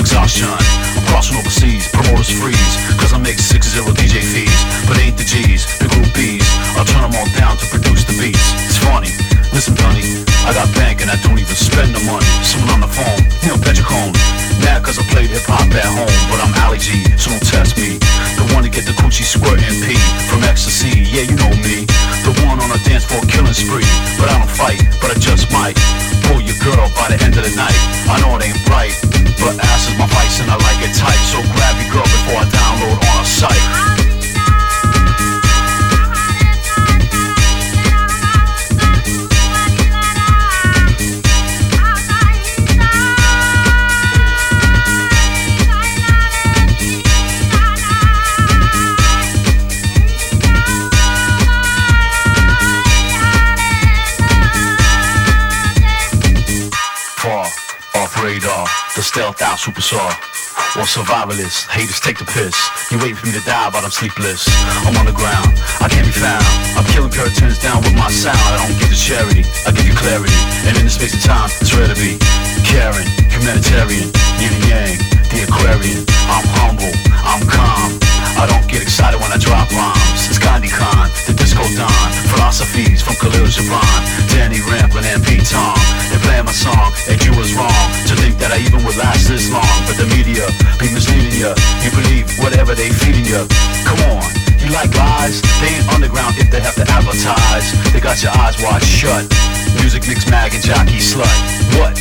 exhaustion. I'm crossing overseas, promoters freeze. Cause I make six zero DJ fees. But ain't the G's, the groupies. I'll turn them all down to produce the beats. It's funny, listen, Dunny. I got bank and I don't even spend the money. Someone on the phone, Neil Petricone. Mad cause I played hip hop at home. But I'm Ali G, so don't test me. The one to get the coochie squirting P from ecstasy. Yeah, you know me. The one on a dance floor killing spree. But I don't fight, but I just might pull your girl by the end of the night. I know it ain't right, but ass is my vice and I like it tight. So grab your girl before I download on a site. Stealth out superstar. Or survivalist, haters take the piss. You waiting for me to die, but I'm sleepless. I'm on the ground, I can't be found. I'm killing puritans down with my sound. I don't give you charity, I give you clarity. And in the space of time, it's rare to be caring, humanitarian, yin and yang, the Aquarian. I'm humble, I'm calm. I don't get excited when I drop rhymes. It's Gandhi Khan, the disco Don. Philosophies from Khalil Gibran, Danny Rampling and Pete Tong. They playing my song, and you was wrong to think that I even would last this long. But the media be misleading you. You believe whatever they feeding you. Come on, you like lies? They ain't underground if they have to advertise. They got your eyes wide shut. Music Mixmag and jockey slut. What?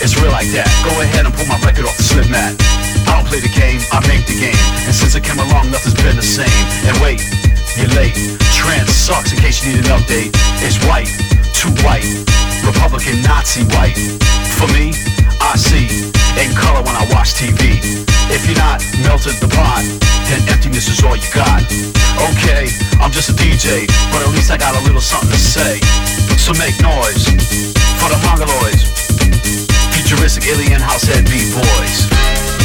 It's real like that. Go ahead and pull my record off the slip mat. I don't play the game, I make the game. And since it came along, nothing's been the same. And wait, you're late. Trance sucks in case you need an update. It's white, too white. Republican Nazi white. For me, I see in color when I watch TV. If you're not melted the pot, then emptiness is all you got. Okay, I'm just a DJ, but at least I got a little something to say. So make noise for the Mongoloids. Futuristic alien house head beat boys.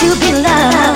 to be loved.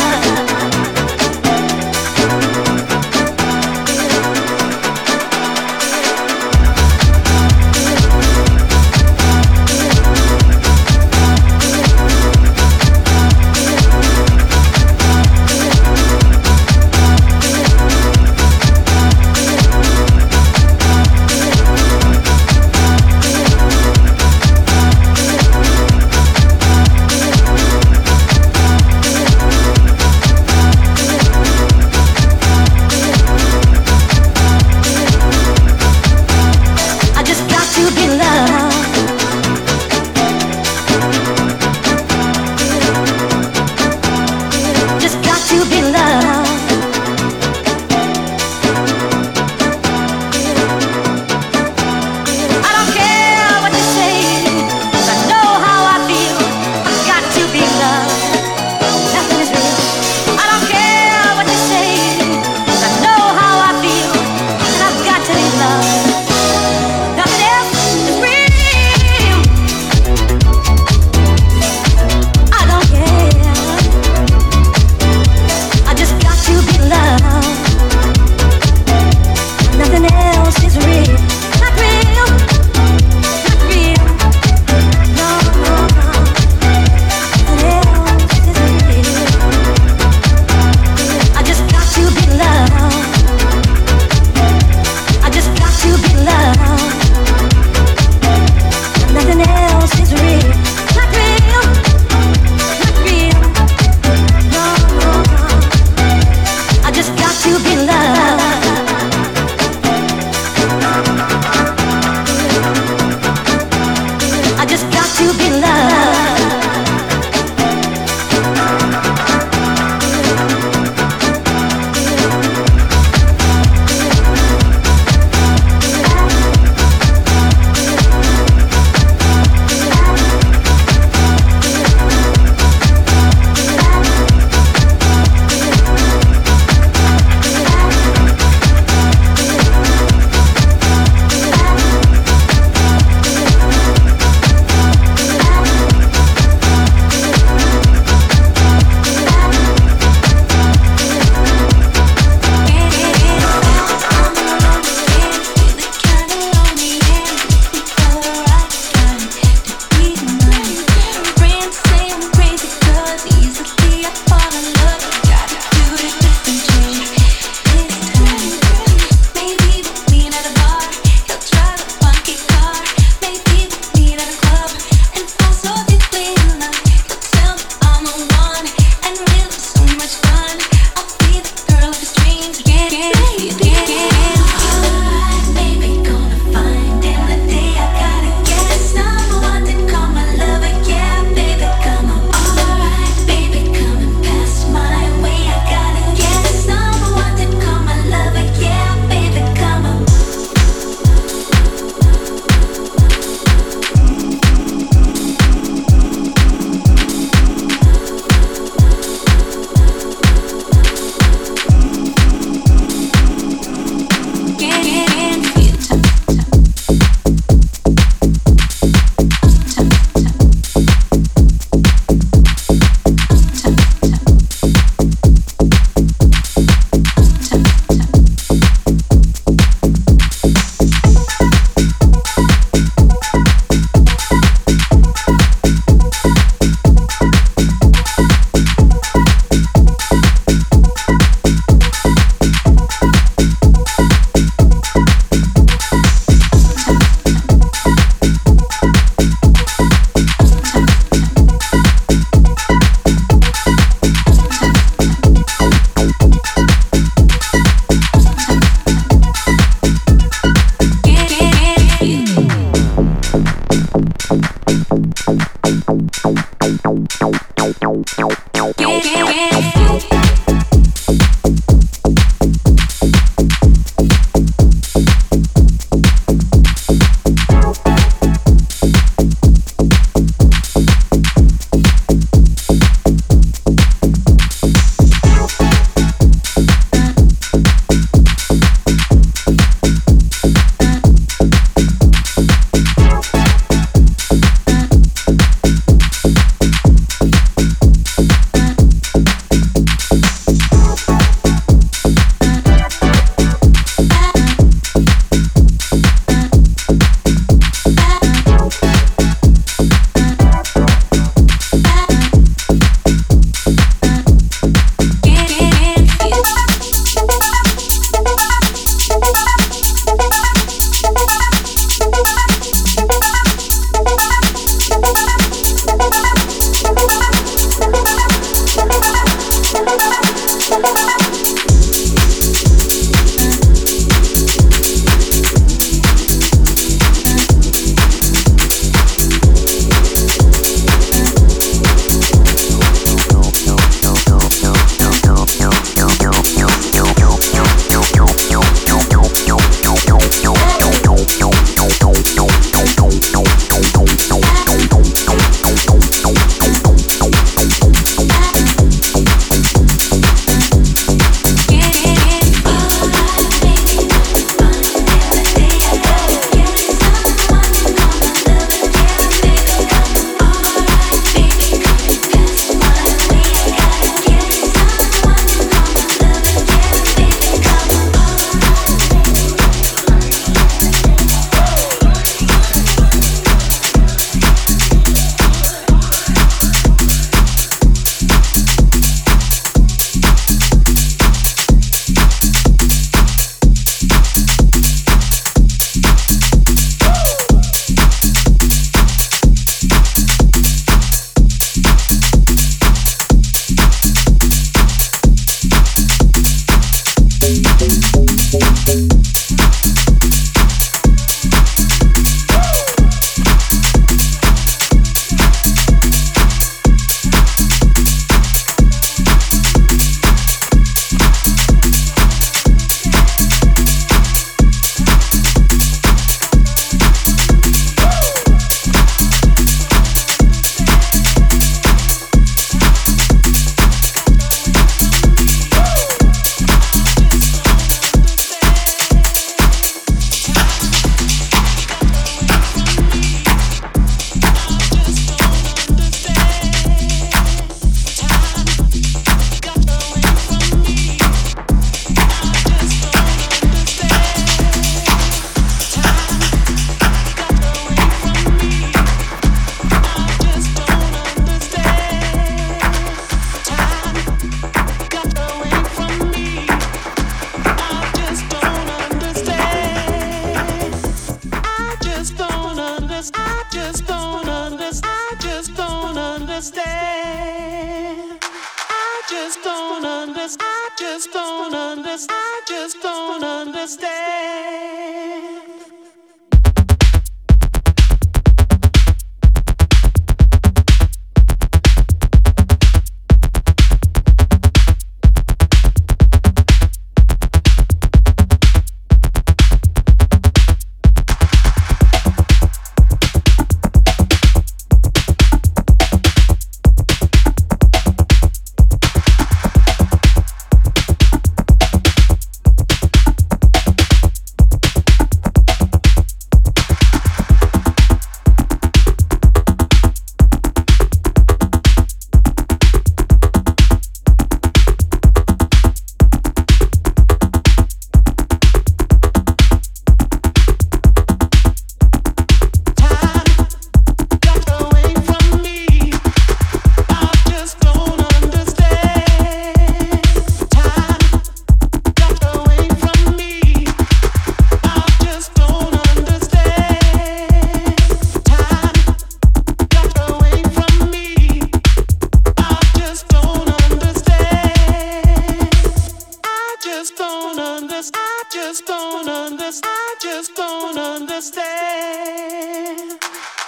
understand.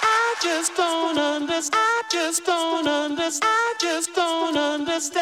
I just don't understand. I just don't understand. I just don't understand.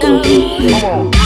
DJ is